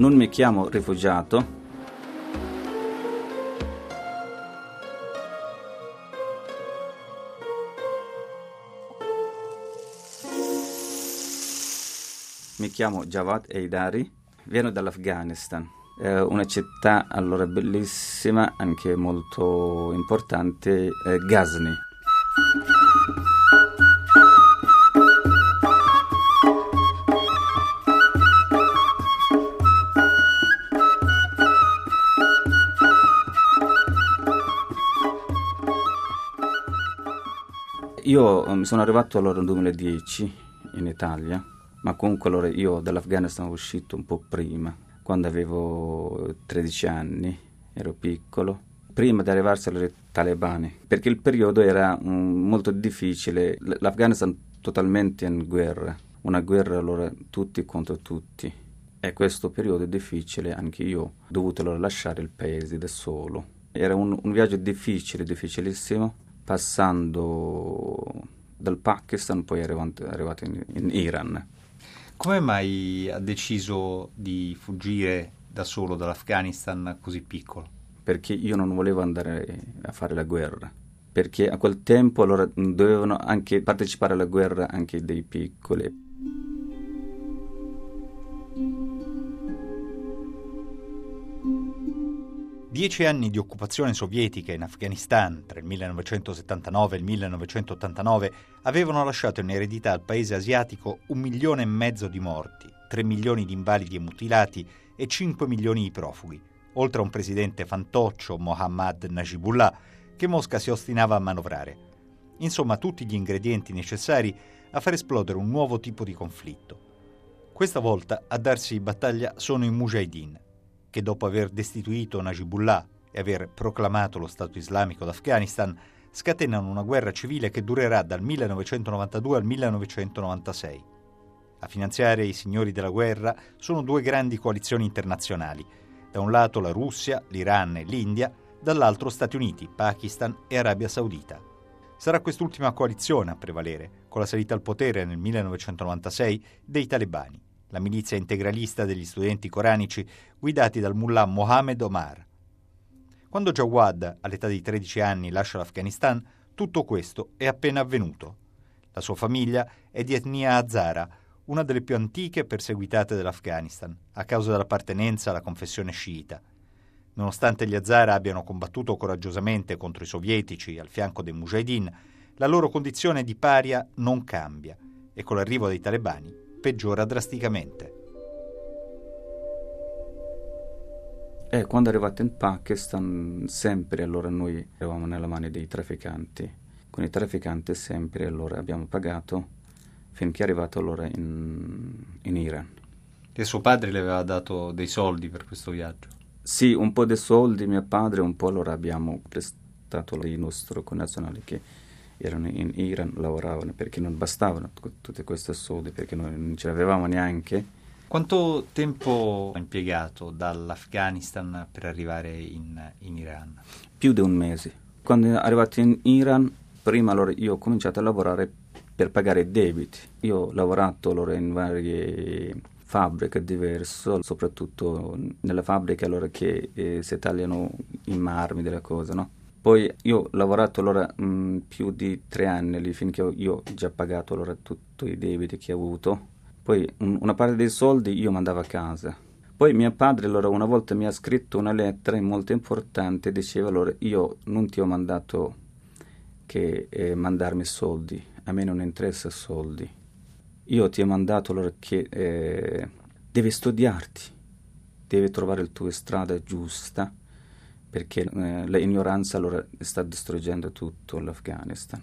Non mi chiamo rifugiato, Mi chiamo Javad Eidari, vieno dall'Afghanistan. È una città allora bellissima, anche molto importante, eh, Ghazni. Io mi sono arrivato allora nel 2010 in Italia ma comunque allora io dall'Afghanistan sono uscito un po' prima, quando avevo 13 anni, ero piccolo, prima di arrivarsi ai talebani, perché il periodo era um, molto difficile, l'Afghanistan totalmente in guerra, una guerra allora tutti contro tutti. E questo periodo è difficile, anche io ho dovuto lasciare il paese da solo. Era un, un viaggio difficile, difficilissimo, passando dal Pakistan, poi arrivato, arrivato in, in Iran. Come mai ha deciso di fuggire da solo dall'Afghanistan così piccolo? Perché io non volevo andare a fare la guerra. Perché a quel tempo allora dovevano anche partecipare alla guerra anche dei piccoli. Dieci anni di occupazione sovietica in Afghanistan tra il 1979 e il 1989 avevano lasciato in eredità al paese asiatico un milione e mezzo di morti, tre milioni di invalidi e mutilati e 5 milioni di profughi, oltre a un presidente fantoccio, Mohammad Najibullah, che Mosca si ostinava a manovrare. Insomma, tutti gli ingredienti necessari a far esplodere un nuovo tipo di conflitto. Questa volta a darsi battaglia sono i Mujahideen, che dopo aver destituito Najibullah e aver proclamato lo Stato islamico d'Afghanistan, scatenano una guerra civile che durerà dal 1992 al 1996. A finanziare i signori della guerra sono due grandi coalizioni internazionali, da un lato la Russia, l'Iran e l'India, dall'altro Stati Uniti, Pakistan e Arabia Saudita. Sarà quest'ultima coalizione a prevalere, con la salita al potere nel 1996 dei talebani la milizia integralista degli studenti coranici guidati dal mullah Mohammed Omar. Quando Jawad, all'età di 13 anni, lascia l'Afghanistan, tutto questo è appena avvenuto. La sua famiglia è di etnia Hazara, una delle più antiche perseguitate dell'Afghanistan, a causa dell'appartenenza alla confessione sciita. Nonostante gli Hazara abbiano combattuto coraggiosamente contro i sovietici al fianco dei Mujahideen, la loro condizione di paria non cambia e con l'arrivo dei talebani peggiora drasticamente. E quando è arrivato in Pakistan, sempre allora noi eravamo nella mano dei trafficanti. Con i trafficanti sempre allora abbiamo pagato finché è arrivato allora in, in Iran. E suo padre le aveva dato dei soldi per questo viaggio? Sì, un po' di soldi, mio padre, un po' allora abbiamo prestato ai nostri connazionali che erano in Iran, lavoravano perché non bastavano tutti questi soldi, perché noi non ce l'avevamo neanche. Quanto tempo ha impiegato dall'Afghanistan per arrivare in, in Iran? Più di un mese. Quando è arrivato in Iran, prima allora io ho cominciato a lavorare per pagare i debiti. Io ho lavorato allora in varie fabbriche diverse, soprattutto nelle fabbriche allora che eh, si tagliano i marmi delle cose, no? Poi io ho lavorato allora mh, più di tre anni lì finché io ho già pagato allora tutti i debiti che ho avuto. Poi un, una parte dei soldi io mandavo a casa. Poi mio padre allora una volta mi ha scritto una lettera molto importante, diceva allora io non ti ho mandato che eh, mandarmi soldi, a me non interessa soldi. Io ti ho mandato allora che eh, devi studiarti, devi trovare la tua strada giusta perché eh, l'ignoranza allora sta distruggendo tutto l'Afghanistan.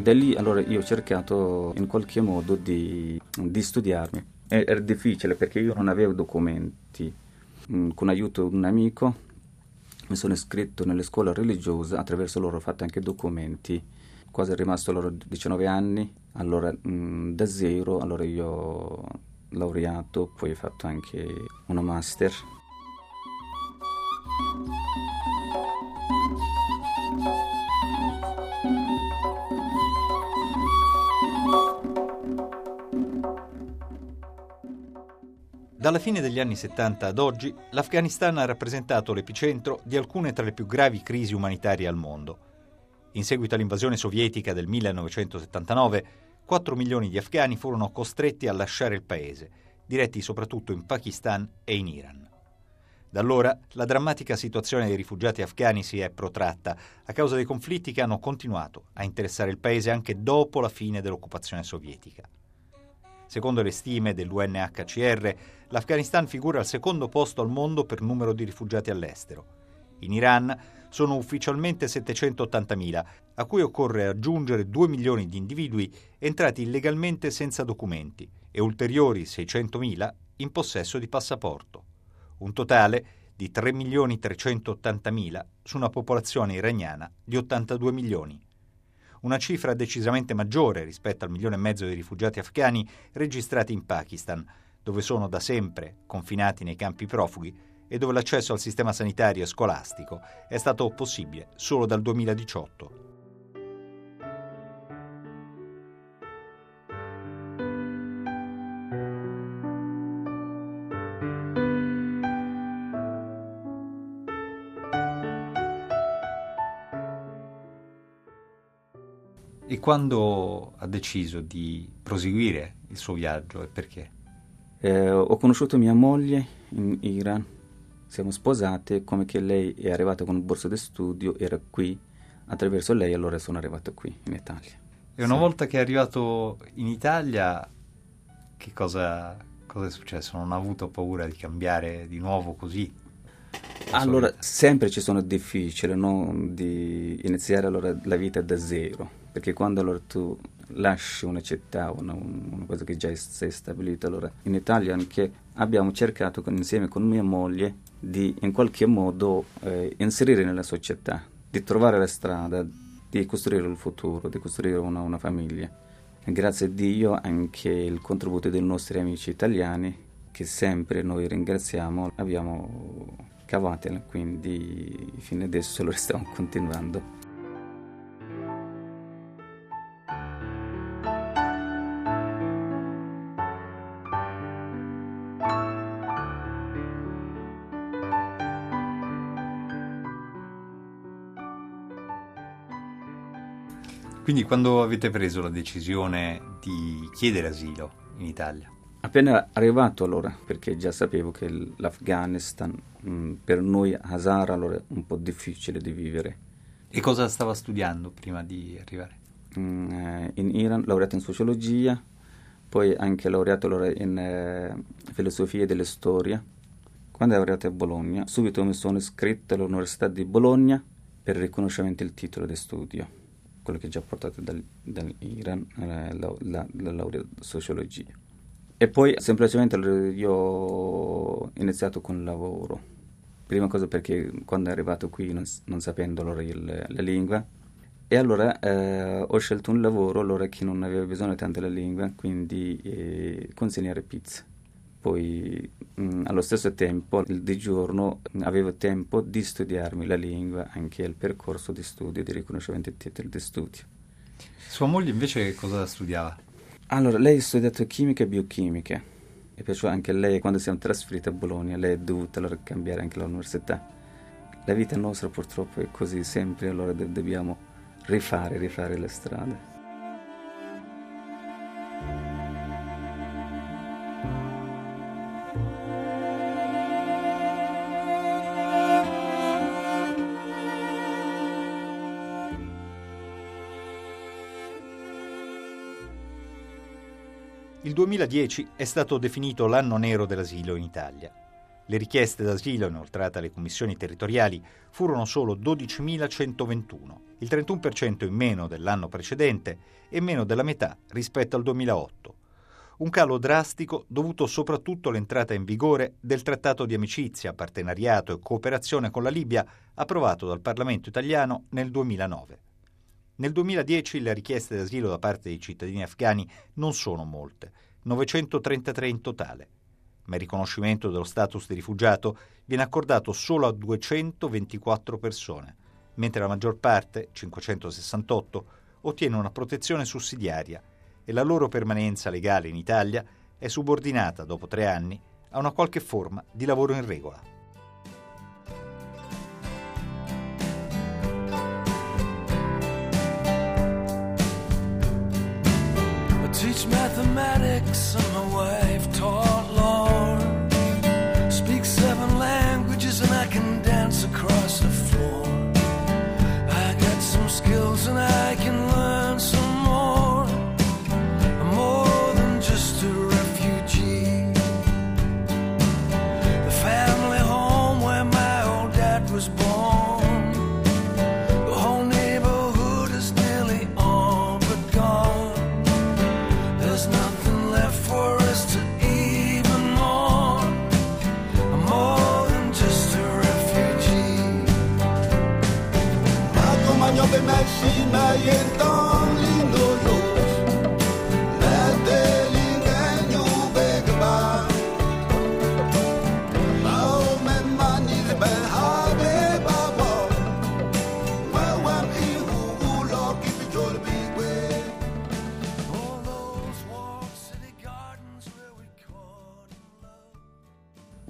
Da lì allora io ho cercato in qualche modo di, di studiarmi. Era difficile perché io non avevo documenti. Mm, con aiuto di un amico mi sono iscritto nelle scuole religiose, attraverso loro ho fatto anche documenti quasi è rimasto loro 19 anni, allora, mm, da zero, allora io ho laureato, poi ho fatto anche una master. Dalla fine degli anni 70 ad oggi, l'Afghanistan ha rappresentato l'epicentro di alcune tra le più gravi crisi umanitarie al mondo. In seguito all'invasione sovietica del 1979, 4 milioni di afghani furono costretti a lasciare il paese, diretti soprattutto in Pakistan e in Iran. Da allora la drammatica situazione dei rifugiati afghani si è protratta a causa dei conflitti che hanno continuato a interessare il paese anche dopo la fine dell'occupazione sovietica. Secondo le stime dell'UNHCR, l'Afghanistan figura al secondo posto al mondo per numero di rifugiati all'estero. In Iran sono ufficialmente 780.000, a cui occorre aggiungere 2 milioni di individui entrati illegalmente senza documenti e ulteriori 600.000 in possesso di passaporto. Un totale di 3.380.000 su una popolazione iraniana di 82 milioni una cifra decisamente maggiore rispetto al milione e mezzo di rifugiati afghani registrati in Pakistan, dove sono da sempre confinati nei campi profughi e dove l'accesso al sistema sanitario e scolastico è stato possibile solo dal 2018. E quando ha deciso di proseguire il suo viaggio e perché? Eh, ho conosciuto mia moglie in Iran, siamo sposate, come che lei è arrivata con un borso di studio, era qui, attraverso lei allora sono arrivato qui in Italia. E una sì. volta che è arrivato in Italia, che cosa, cosa è successo? Non ha avuto paura di cambiare di nuovo così? Allora, sempre ci sono difficili no? di iniziare allora la vita da zero perché quando allora tu lasci una città, una, una cosa che già sei stabilita, allora in Italia anche abbiamo cercato con, insieme con mia moglie di in qualche modo eh, inserire nella società, di trovare la strada, di costruire il futuro, di costruire una, una famiglia. E grazie a Dio anche il contributo dei nostri amici italiani, che sempre noi ringraziamo, abbiamo cavato, quindi fino adesso lo stiamo continuando. Quindi quando avete preso la decisione di chiedere asilo in Italia? Appena arrivato allora, perché già sapevo che l'Afghanistan mh, mm, per noi Hazara allora è un po' difficile di vivere. E cosa stava studiando prima di arrivare? Mm, eh, in Iran, laureato in sociologia, poi anche laureato allora in eh, filosofia della storia. Quando è arrivato a Bologna, subito mi sono iscritto all'Università di Bologna per il riconoscimento del titolo di studio quello che già portato dal, dall'Iran, eh, la, la, la laurea in sociologia. E poi semplicemente io ho iniziato con il lavoro. Prima cosa perché quando è arrivato qui non, non sapendo allora il, la lingua, e allora eh, ho scelto un lavoro allora che non aveva bisogno tanto della lingua, quindi eh, consegnare pizza poi mh, mm, allo stesso tempo di giorno avevo tempo di studiarmi la lingua, anche il percorso di studio, di riconoscimento dei titoli di studio. Sua moglie invece cosa studiava? Allora, lei ha studiato chimica e biochimica e perciò anche lei, quando siamo trasferiti a Bologna, lei è dovuta allora cambiare anche l'università. La vita nostra purtroppo è così sempre, allora dobbiamo rifare, rifare le strade. 2010 è stato definito l'anno nero dell'asilo in Italia. Le richieste d'asilo inoltrate alle commissioni territoriali furono solo 12.121, il 31% in meno dell'anno precedente e meno della metà rispetto al 2008. Un calo drastico dovuto soprattutto all'entrata in vigore del Trattato di amicizia, partenariato e cooperazione con la Libia approvato dal Parlamento italiano nel 2009. Nel 2010 le richieste d'asilo da parte dei cittadini afghani non sono molte, 933 in totale, ma il riconoscimento dello status di rifugiato viene accordato solo a 224 persone, mentre la maggior parte, 568, ottiene una protezione sussidiaria e la loro permanenza legale in Italia è subordinata, dopo tre anni, a una qualche forma di lavoro in regola. Some on the way.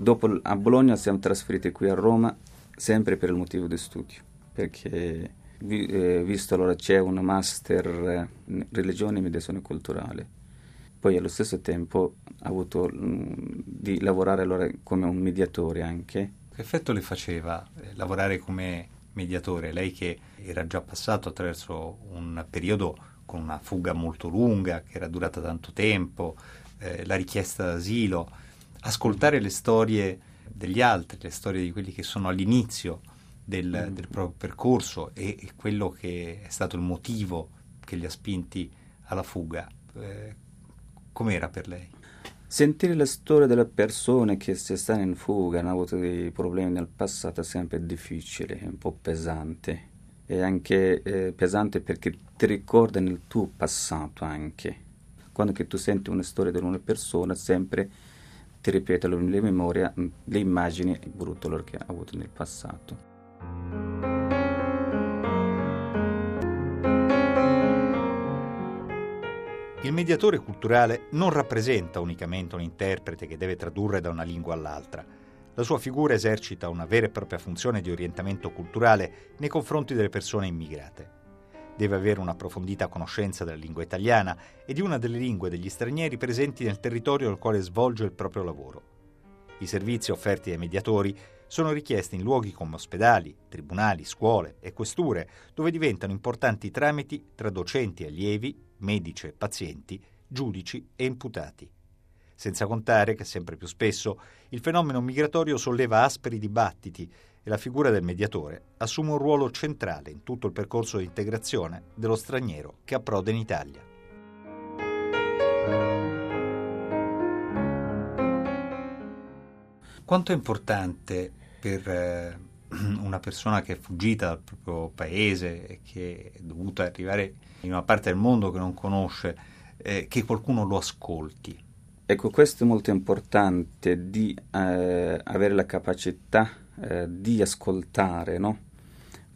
Dopo a Bologna siamo trasferiti qui a Roma sempre per il motivo di studio, perché vi- eh, visto allora c'è un master in religione e mediazione culturale, poi allo stesso tempo ho avuto mm, di lavorare allora come un mediatore anche. Che effetto le faceva eh, lavorare come mediatore? Lei che era già passato attraverso un periodo con una fuga molto lunga, che era durata tanto tempo, eh, la richiesta d'asilo, ascoltare le storie degli altri, le storie di quelli che sono all'inizio del, del proprio percorso e, e quello che è stato il motivo che li ha spinti alla fuga. Eh, com'era per lei? Sentire la storia delle persone che si stanno in fuga, hanno avuto dei problemi nel passato è sempre difficile, è un po' pesante. È anche eh, pesante perché ti ricorda nel tuo passato anche. Quando che tu senti una storia di una persona, sempre ti ripete le memorie, le immagini brutte loro che ha avuto nel passato. Il mediatore culturale non rappresenta unicamente un interprete che deve tradurre da una lingua all'altra. La sua figura esercita una vera e propria funzione di orientamento culturale nei confronti delle persone immigrate. Deve avere un'approfondita conoscenza della lingua italiana e di una delle lingue degli stranieri presenti nel territorio al quale svolge il proprio lavoro. I servizi offerti dai mediatori sono richiesti in luoghi come ospedali, tribunali, scuole e questure, dove diventano importanti tramiti tra docenti e allievi, medici e pazienti, giudici e imputati. Senza contare che sempre più spesso il fenomeno migratorio solleva aspri dibattiti e la figura del mediatore assume un ruolo centrale in tutto il percorso di integrazione dello straniero che approda in Italia. Quanto è importante per eh, una persona che è fuggita dal proprio paese e che è dovuta arrivare in una parte del mondo che non conosce, eh, che qualcuno lo ascolti? Ecco, questo è molto importante di eh, avere la capacità eh, di ascoltare, no?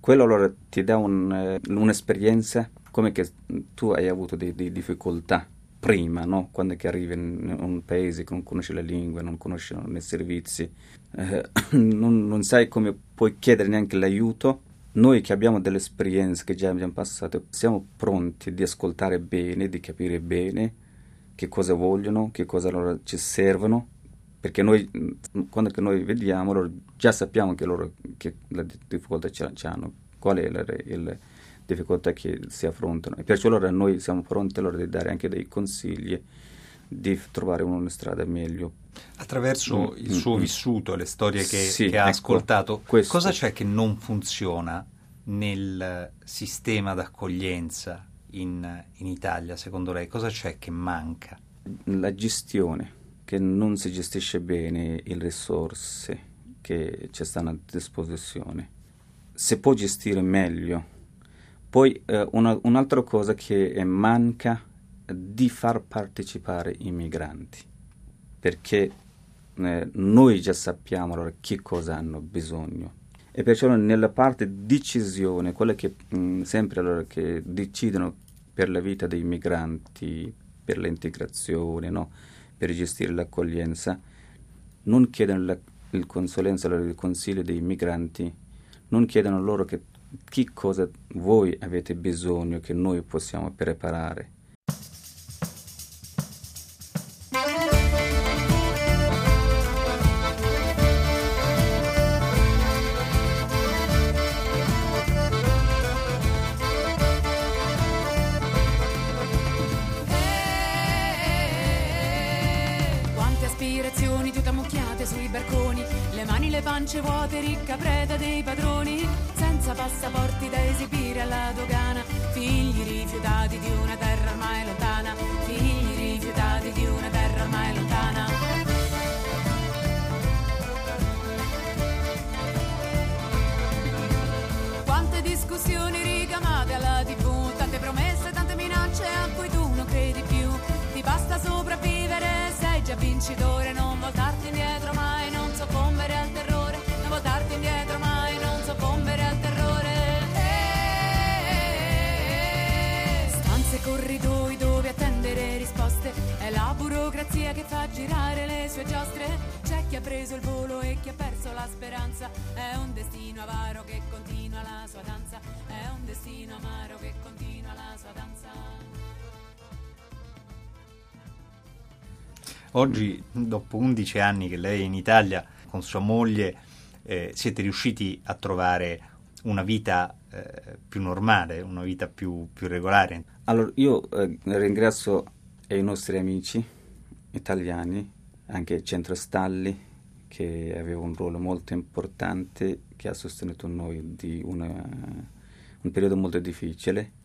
Quello allora ti dà un, eh, un'esperienza come che tu hai avuto delle difficoltà prima, no? Quando arrivi in un paese che non conosci la lingua, non conosci i servizi, eh, non, non sai come puoi chiedere neanche l'aiuto. Noi che abbiamo delle esperienze che già abbiamo passato, siamo pronti di ascoltare bene, di capire bene che cosa vogliono, che cosa loro ci servono, perché noi, quando noi vediamo, loro già sappiamo che loro che la difficoltà hanno, qual è la, la difficoltà che si affrontano. E perciò allora noi siamo pronti allora di dare anche dei consigli di trovare una strada meglio. Attraverso mm, il suo mm, vissuto, le storie che, sì, che ha ecco, ascoltato, questo. cosa c'è che non funziona nel sistema d'accoglienza in, in Italia, secondo lei? Cosa c'è che manca? La gestione, che non si gestisce bene le risorse che ci stanno a disposizione. Si può gestire meglio. Poi eh, una, un'altra cosa che manca di far partecipare i migranti, perché eh, noi già sappiamo allora che cosa hanno bisogno e perciò nella parte decisione, quelle che mh, sempre allora che decidono per la vita dei migranti, per l'integrazione, no? Per gestire l'accoglienza, non chiedono la, il consulenza, il consiglio dei migranti, non chiedono loro che, che cosa voi avete bisogno che noi possiamo preparare. Fa girare le sue giostre. C'è chi ha preso il volo e chi ha perso la speranza, è un destino avaro che continua la sua danza, è un destino amaro che continua la sua danza. Oggi, dopo 11 anni che lei è in Italia con sua moglie, eh, siete riusciti a trovare una vita eh, più normale, una vita più, più regolare? Allora, io eh, ringrazio i nostri amici italiani, anche Centro Stalli, che aveva un ruolo molto importante, che ha sostenuto noi di una, un periodo molto difficile.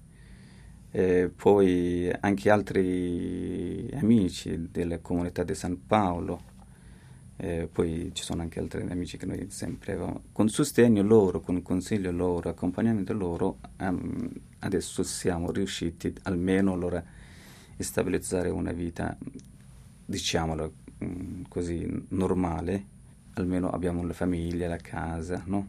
E poi anche altri amici della comunità di San Paolo, eh, poi ci sono anche altri amici che noi sempre avevamo. Con sostegno loro, con consiglio loro, accompagnamento loro, um, adesso siamo riusciti almeno allora a stabilizzare una vita, diciamolo um, così, normale. Almeno abbiamo la famiglia, la casa, no?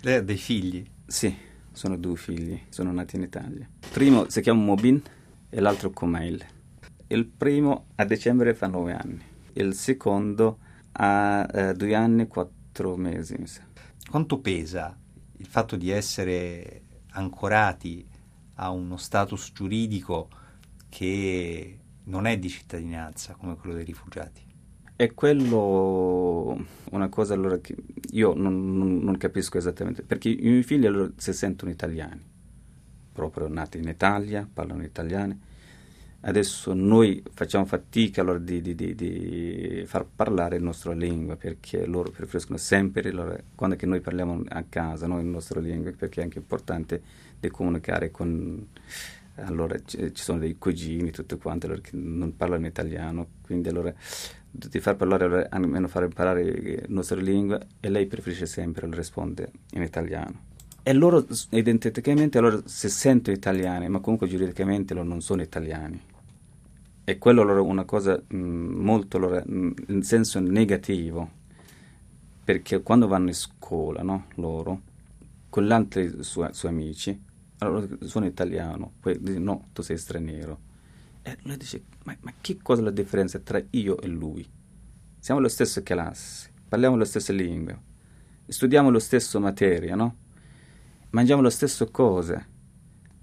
Lei ha dei figli? Sì, sono due figli, sono nati in Italia. Il primo si chiama Mobin e l'altro Comail. Il primo a dicembre fa nove anni, il secondo a eh, due anni e quattro mesi. Mi sa. Quanto pesa il fatto di essere ancorati a uno status giuridico che non è di cittadinanza come quello dei rifugiati? È quello una cosa allora che io non, non, non capisco esattamente, perché i miei figli allora si sentono italiani, proprio nati in Italia, parlano italiano, Adesso noi facciamo fatica allora di, di, di, di, far parlare la nostra lingua perché loro preferiscono sempre, allora, quando noi parliamo a casa, noi, la nostra lingua, perché è anche importante di comunicare con... Allora ci sono dei cugini, tutti quanti, allora, che non parlano italiano, quindi allora di far parlare, allora, almeno far imparare la nostra lingua e lei preferisce sempre rispondere in italiano. E loro identicamente allora si sentono italiani, ma comunque giuridicamente loro non sono italiani e quello è una cosa mh, molto mh, in senso negativo perché quando vanno in scuola no, loro con altri suoi, suoi amici allora sono italiano poi dice no tu sei straniero. E lui dice ma, ma che cosa è la differenza tra io e lui? Siamo alla stessa classe parliamo le stesse lingue studiamo lo stesso materia no? Mangiamo le stesse cose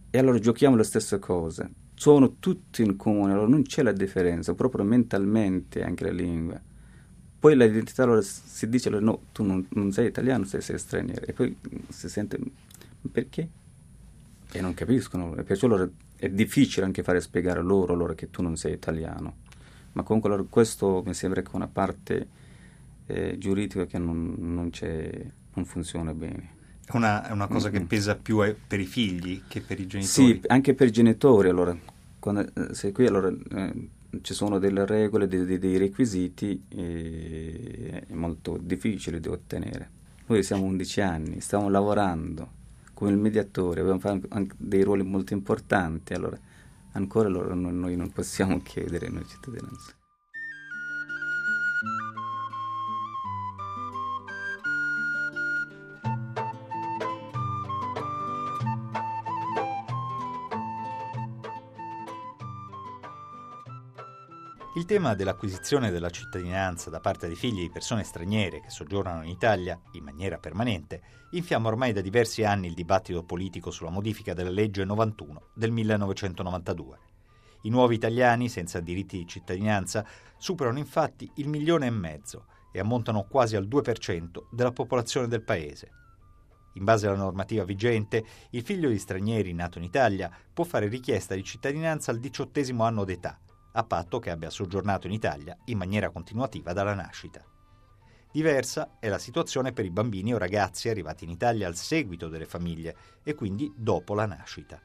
e allora giochiamo le stesse cose sono tutti in comune, allora non c'è la differenza, proprio mentalmente anche la lingua. Poi l'identità allora si dice allora, no, tu non, non, sei italiano, sei, sei straniero, e poi si sente perché? E non capiscono, e perciò allora è difficile anche fare spiegare loro allora che tu non sei italiano. Ma comunque allora, questo mi sembra che una parte eh, giuridica che non, non, non funziona bene. È una, una cosa che pesa più per i figli che per i genitori? Sì, anche per i genitori. Allora, quando eh, sei qui, allora, eh, ci sono delle regole, dei, dei requisiti, e è molto difficile da ottenere. Noi siamo 11 anni, stiamo lavorando come il mediatore, abbiamo fatto anche dei ruoli molto importanti, allora ancora allora, noi non possiamo chiedere noi cittadinanza. Il tema dell'acquisizione della cittadinanza da parte dei figli di persone straniere che soggiornano in Italia in maniera permanente infiamma ormai da diversi anni il dibattito politico sulla modifica della legge 91 del 1992. I nuovi italiani senza diritti di cittadinanza superano infatti il milione e mezzo e ammontano quasi al 2% della popolazione del paese. In base alla normativa vigente, il figlio di stranieri nato in Italia può fare richiesta di cittadinanza al diciottesimo anno d'età a patto che abbia soggiornato in Italia in maniera continuativa dalla nascita. Diversa è la situazione per i bambini o ragazzi arrivati in Italia al seguito delle famiglie e quindi dopo la nascita.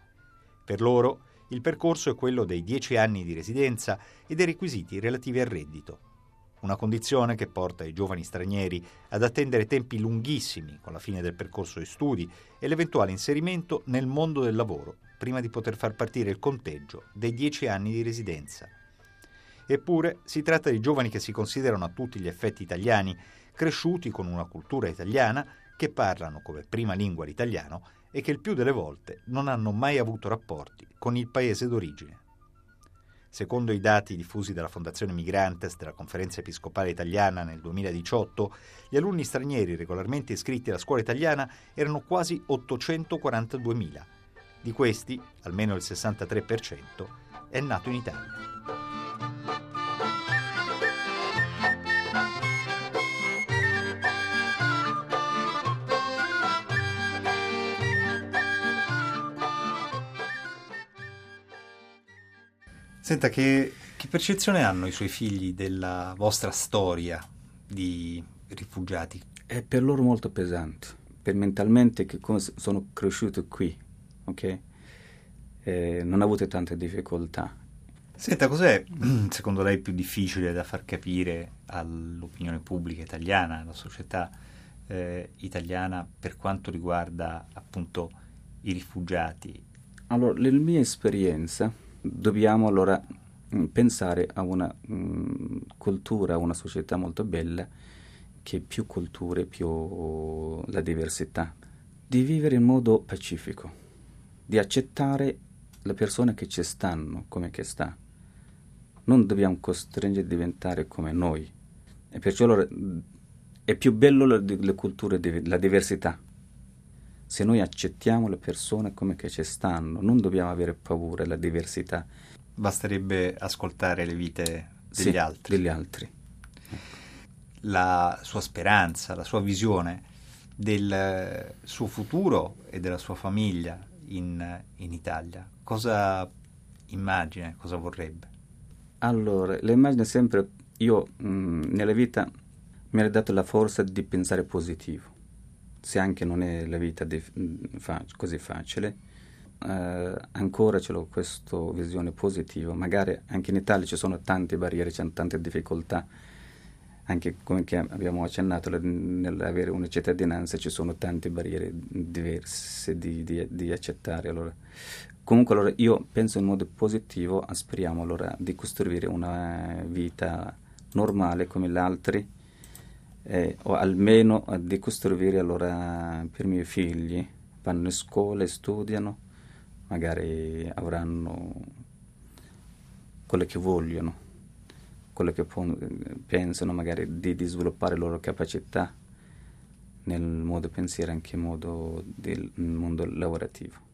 Per loro il percorso è quello dei 10 anni di residenza e dei requisiti relativi al reddito. Una condizione che porta i giovani stranieri ad attendere tempi lunghissimi con la fine del percorso di studi e l'eventuale inserimento nel mondo del lavoro prima di poter far partire il conteggio dei 10 anni di residenza. Eppure si tratta di giovani che si considerano a tutti gli effetti italiani, cresciuti con una cultura italiana, che parlano come prima lingua l'italiano e che il più delle volte non hanno mai avuto rapporti con il paese d'origine. Secondo i dati diffusi dalla Fondazione Migrantes della Conferenza Episcopale Italiana nel 2018, gli alunni stranieri regolarmente iscritti alla scuola italiana erano quasi 842.000. Di questi, almeno il 63% è nato in Italia. Senta, che, che, percezione hanno i suoi figli della vostra storia di rifugiati? È per loro molto pesante, per mentalmente che come sono cresciuto qui, ok? Eh, non ho avuto tante difficoltà. Senta, cos'è secondo lei più difficile da far capire all'opinione pubblica italiana, alla società eh, italiana per quanto riguarda appunto i rifugiati? Allora, nella mia esperienza dobbiamo allora mm, pensare a una mh, mm, cultura, a una società molto bella che più culture, più la diversità, di vivere in modo pacifico, di accettare le persone che ci stanno come che sta. Non dobbiamo costringere a diventare come noi. E perciò allora è più bello le, le culture, la diversità se noi accettiamo le persone come che ci stanno, non dobbiamo avere paura della diversità. Basterebbe ascoltare le vite degli sì, altri. Degli altri. La sua speranza, la sua visione del suo futuro e della sua famiglia in, in Italia, cosa immagina, cosa vorrebbe? Allora, l'immagine sempre, io mh, mm, nella vita mi ha dato la forza di pensare positivo se anche non è la vita di, fa, così facile, eh, ancora ce l'ho questa visione positiva. Magari anche in Italia ci sono tante barriere, c'è tante difficoltà, anche come abbiamo accennato nell'avere una cittadinanza ci sono tante barriere diverse di, di, di accettare. Allora, comunque allora, io penso in modo positivo, speriamo allora di costruire una vita normale come gli altri eh, o almeno a decostruire allora per i miei figli. Vanno in scuola, studiano, magari avranno quello che vogliono, quello che pensano magari di, di sviluppare le loro capacità nel modo pensiero anche nel modo del mondo lavorativo.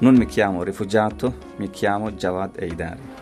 Non mi chiamo rifugiato, mi chiamo Jawad Eidari.